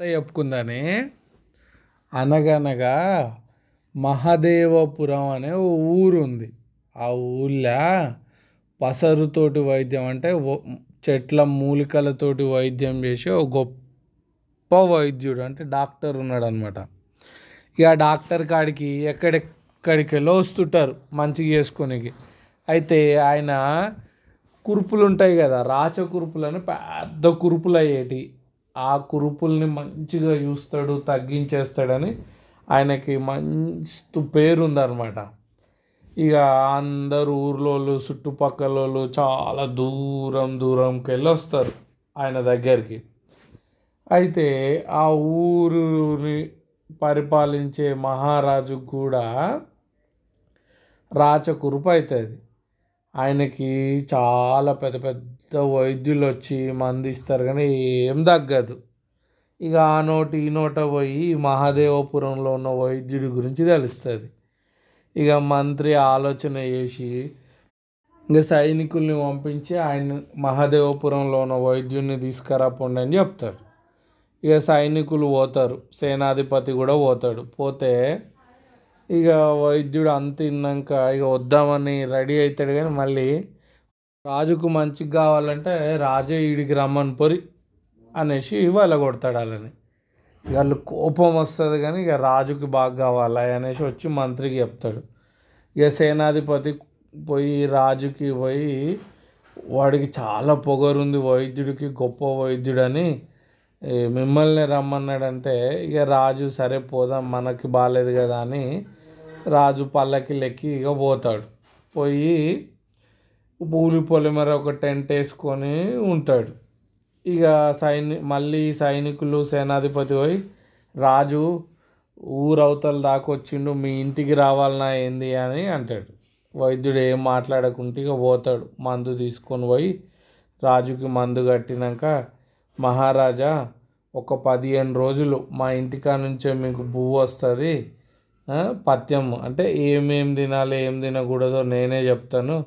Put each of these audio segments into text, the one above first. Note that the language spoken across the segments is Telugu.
చెప్పుకుందని. అనగనగా మహదేవపురం అనే ఓ ఊరు ఉంది ఆ ఊళ్ళో పసరుతోటి వైద్యం అంటే చెట్ల మూలికలతోటి వైద్యం చేసే ఒక గొప్ప వైద్యుడు అంటే డాక్టర్ ఉన్నాడు అనమాట ఇక ఆ డాక్టర్ కాడికి ఎక్కడెక్కడికి వెళ్ళో వస్తుంటారు మంచిగా చేసుకునేకి. అయితే ఆయన కురుపులు ఉంటాయి కదా రాచ కురుపులు అని పెద్ద కురుపులు అయ్యేటి ఆ కురుపుల్ని మంచిగా చూస్తాడు తగ్గించేస్తాడని ఆయనకి మంచి పేరుందనమాట ఇక అందరు ఊర్లోళ్ళు చుట్టుపక్కల వాళ్ళు చాలా దూరం దూరంకి వెళ్ళి వస్తారు ఆయన దగ్గరికి. అయితే ఆ ఊరుని పరిపాలించే మహారాజు కూడా రాచకురుపు అవుతుంది ఆయనకి చాలా పెద్ద పెద్ద వైద్యులు వచ్చి మందు ఇస్తారు కానీ ఏం తగ్గదు. ఇక ఆ నోటి ఈ నోట పోయి మహాదేవపురంలో ఉన్న వైద్యుడి గురించి తెలుస్తుంది. ఇక మంత్రి ఆలోచన చేసి ఇంకా సైనికుల్ని పంపించి ఆయన మహాదేవపురంలో ఉన్న వైద్యుడిని తీసుకురాపండి అని చెప్తాడు. ఇక సైనికులు పోతారు సేనాధిపతి కూడా పోతాడు. పోతే ఇక వైద్యుడు అంత తిన్నాక ఇక వద్దామని రెడీ అవుతాడు కానీ మళ్ళీ రాజుకు మంచిగా కావాలంటే రాజే ఈడికి రమ్మని పొరి అనేసి వెళ్ళగొడతాడు వాళ్ళని. ఇక వాళ్ళు కోపం వస్తుంది కానీ ఇక రాజుకి బాగా కావాలి అనేసి వచ్చి మంత్రికి చెప్తాడు. ఇక సేనాధిపతి పోయి రాజుకి పోయి వాడికి చాలా పొగరుంది వైద్యుడికి గొప్ప వైద్యుడని మిమ్మల్ని రమ్మన్నాడంటే ఇక రాజు సరే పోదాం మనకి బాగాలేదు కదా అని రాజు పల్లకి లెక్కి ఇక పోతాడు. పోయి పూలి పొలిమర ఒక టెంట్ వేసుకొని ఉంటాడు. ఇక సైని మళ్ళీ సైనికులు సేనాధిపతి పోయి రాజు ఊరవతల దాకా వచ్చిండు మీ ఇంటికి రావాలన్నా ఏంది అని అంటాడు. వైద్యుడు ఏం మాట్లాడకుంటే ఇక పోతాడు. మందు తీసుకొని పోయి రాజుకి మందు కట్టినాక మహారాజా ఒక పదిహేను రోజులు మా ఇంటికా నుంచే మీకు భూ వస్తుంది. పథ్యం. అంటే ఏమేం తినాలి ఏం తినకూడదో నేనే చెప్తాను.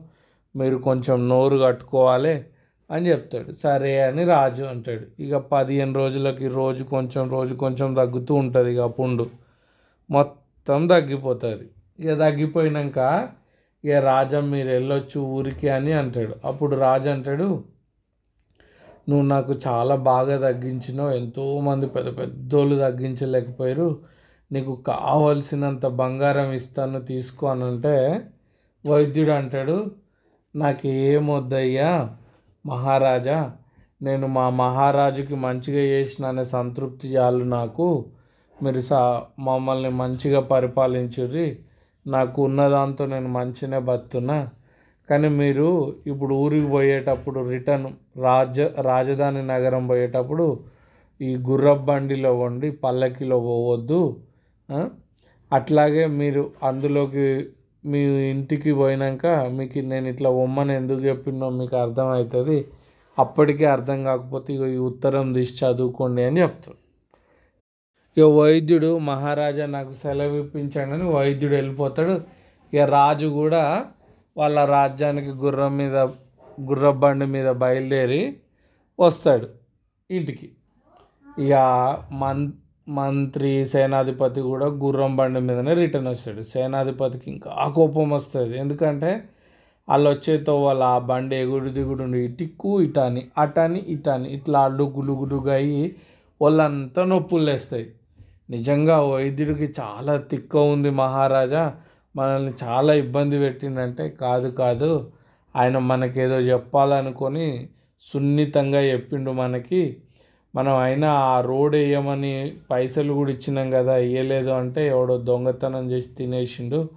మీరు కొంచెం నోరు కట్టుకోవాలి అని చెప్తాడు. సరే అని రాజు అంటాడు. ఇక పదిహేను రోజులకి రోజు కొంచెం రోజు కొంచెం తగ్గుతూ ఉంటుంది ఇక పుండు. మొత్తం తగ్గిపోతుంది. ఇక తగ్గిపోయినాక ఇక రాజా మీరు వెళ్ళొచ్చు ఊరికి అని అంటాడు. అప్పుడు రాజు అంటాడు నువ్వు నాకు చాలా బాగా తగ్గించినావు. ఎంతోమంది పెద్ద పెద్దోళ్ళు తగ్గించలేకపోయారు. నీకు కావలసినంత బంగారం ఇస్తాను తీసుకో అని అంటే వైద్యుడు అంటాడు నాకు ఏమొద్దయ్యా మహారాజా నేను మా మహారాజుకి మంచిగా చేసిన అనే సంతృప్తి చాలు నాకు. మీరు సా మమ్మల్ని మంచిగా పరిపాలించుర్రి. నాకు ఉన్నదాంతో నేను మంచినే బతున్నా కానీ మీరు ఇప్పుడు ఊరికి పోయేటప్పుడు రిటర్న్ రాజ రాజధాని నగరం పోయేటప్పుడు ఈ గుర్రబండిలో వండి పల్లకిలో పోవద్దు. అట్లాగే మీరు అందులోకి మీ ఇంటికి పోయినాక మీకు నేను ఇట్లా ఉమ్మని ఎందుకు చెప్పినో మీకు అర్థమవుతుంది. అప్పటికే అర్థం కాకపోతే ఇగో ఈ ఉత్తరం తీసి చదువుకోండి అని చెప్తాడు ఇక వైద్యుడు మహారాజా నాకు సెలవు ఇప్పించాడని వైద్యుడు వెళ్ళిపోతాడు. ఇక రాజు కూడా వాళ్ళ రాజ్యానికి గుర్రం మీద గుర్రబండి మీద బయలుదేరి వస్తాడు ఇంటికి. ఇక మన్ మంత్రి సేనాధిపతి కూడా గుర్రం బండి మీదనే రిటర్న్ వస్తాడు. సేనాధిపతికి ఇంకా కోపం వస్తుంది. ఎందుకంటే వాళ్ళు వచ్చేతో వాళ్ళ ఆ బండి ఎగుడు దిగుడు ఉండి ఇటుక్కు ఇటాని అటాని ఇటాని ఇట్లా డుగ్గు డుగ్గు అయ్యి వాళ్ళంతా నొప్పులు లేస్తాయి. నిజంగా వైద్యుడికి చాలా తిక్క ఉంది మహారాజా. మనల్ని చాలా ఇబ్బంది పెట్టిందంటే కాదు కాదు ఆయన మనకేదో చెప్పాలనుకొని సున్నితంగా చెప్పిండు మనకి. మనం అయినా ఆ రోడ్ వేయమని పైసలు కూడా ఇచ్చినాం కదా వేయలేదు అంటే ఎవడో దొంగతనం చేసి తినేసిండు.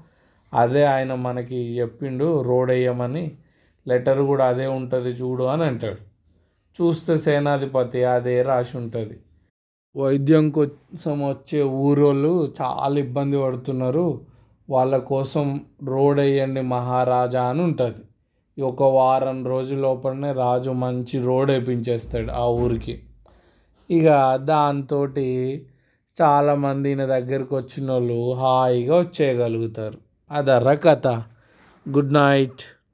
అదే ఆయన మనకి చెప్పిండు రోడ్ వేయమని. లెటర్ కూడా అదే ఉంటుంది చూడు అని అంటాడు. చూస్తే సేనాధిపతి అదే రాసి ఉంటుంది. వైద్యం కోసం వచ్చే ఊరోళ్ళు చాలా ఇబ్బంది పడుతున్నారు. వాళ్ళ కోసం రోడ్ వేయండి మహారాజా అని ఉంటుంది. ఒక వారం రోజుల లోపలనే రాజు మంచి రోడ్ వేయించేస్తాడు ఆ ఊరికి. ఇక దాంతో చాలామంది ఈయన దగ్గరికి వచ్చిన వాళ్ళు హాయిగా వచ్చేయగలుగుతారు. అదర్ర కథ. Good night.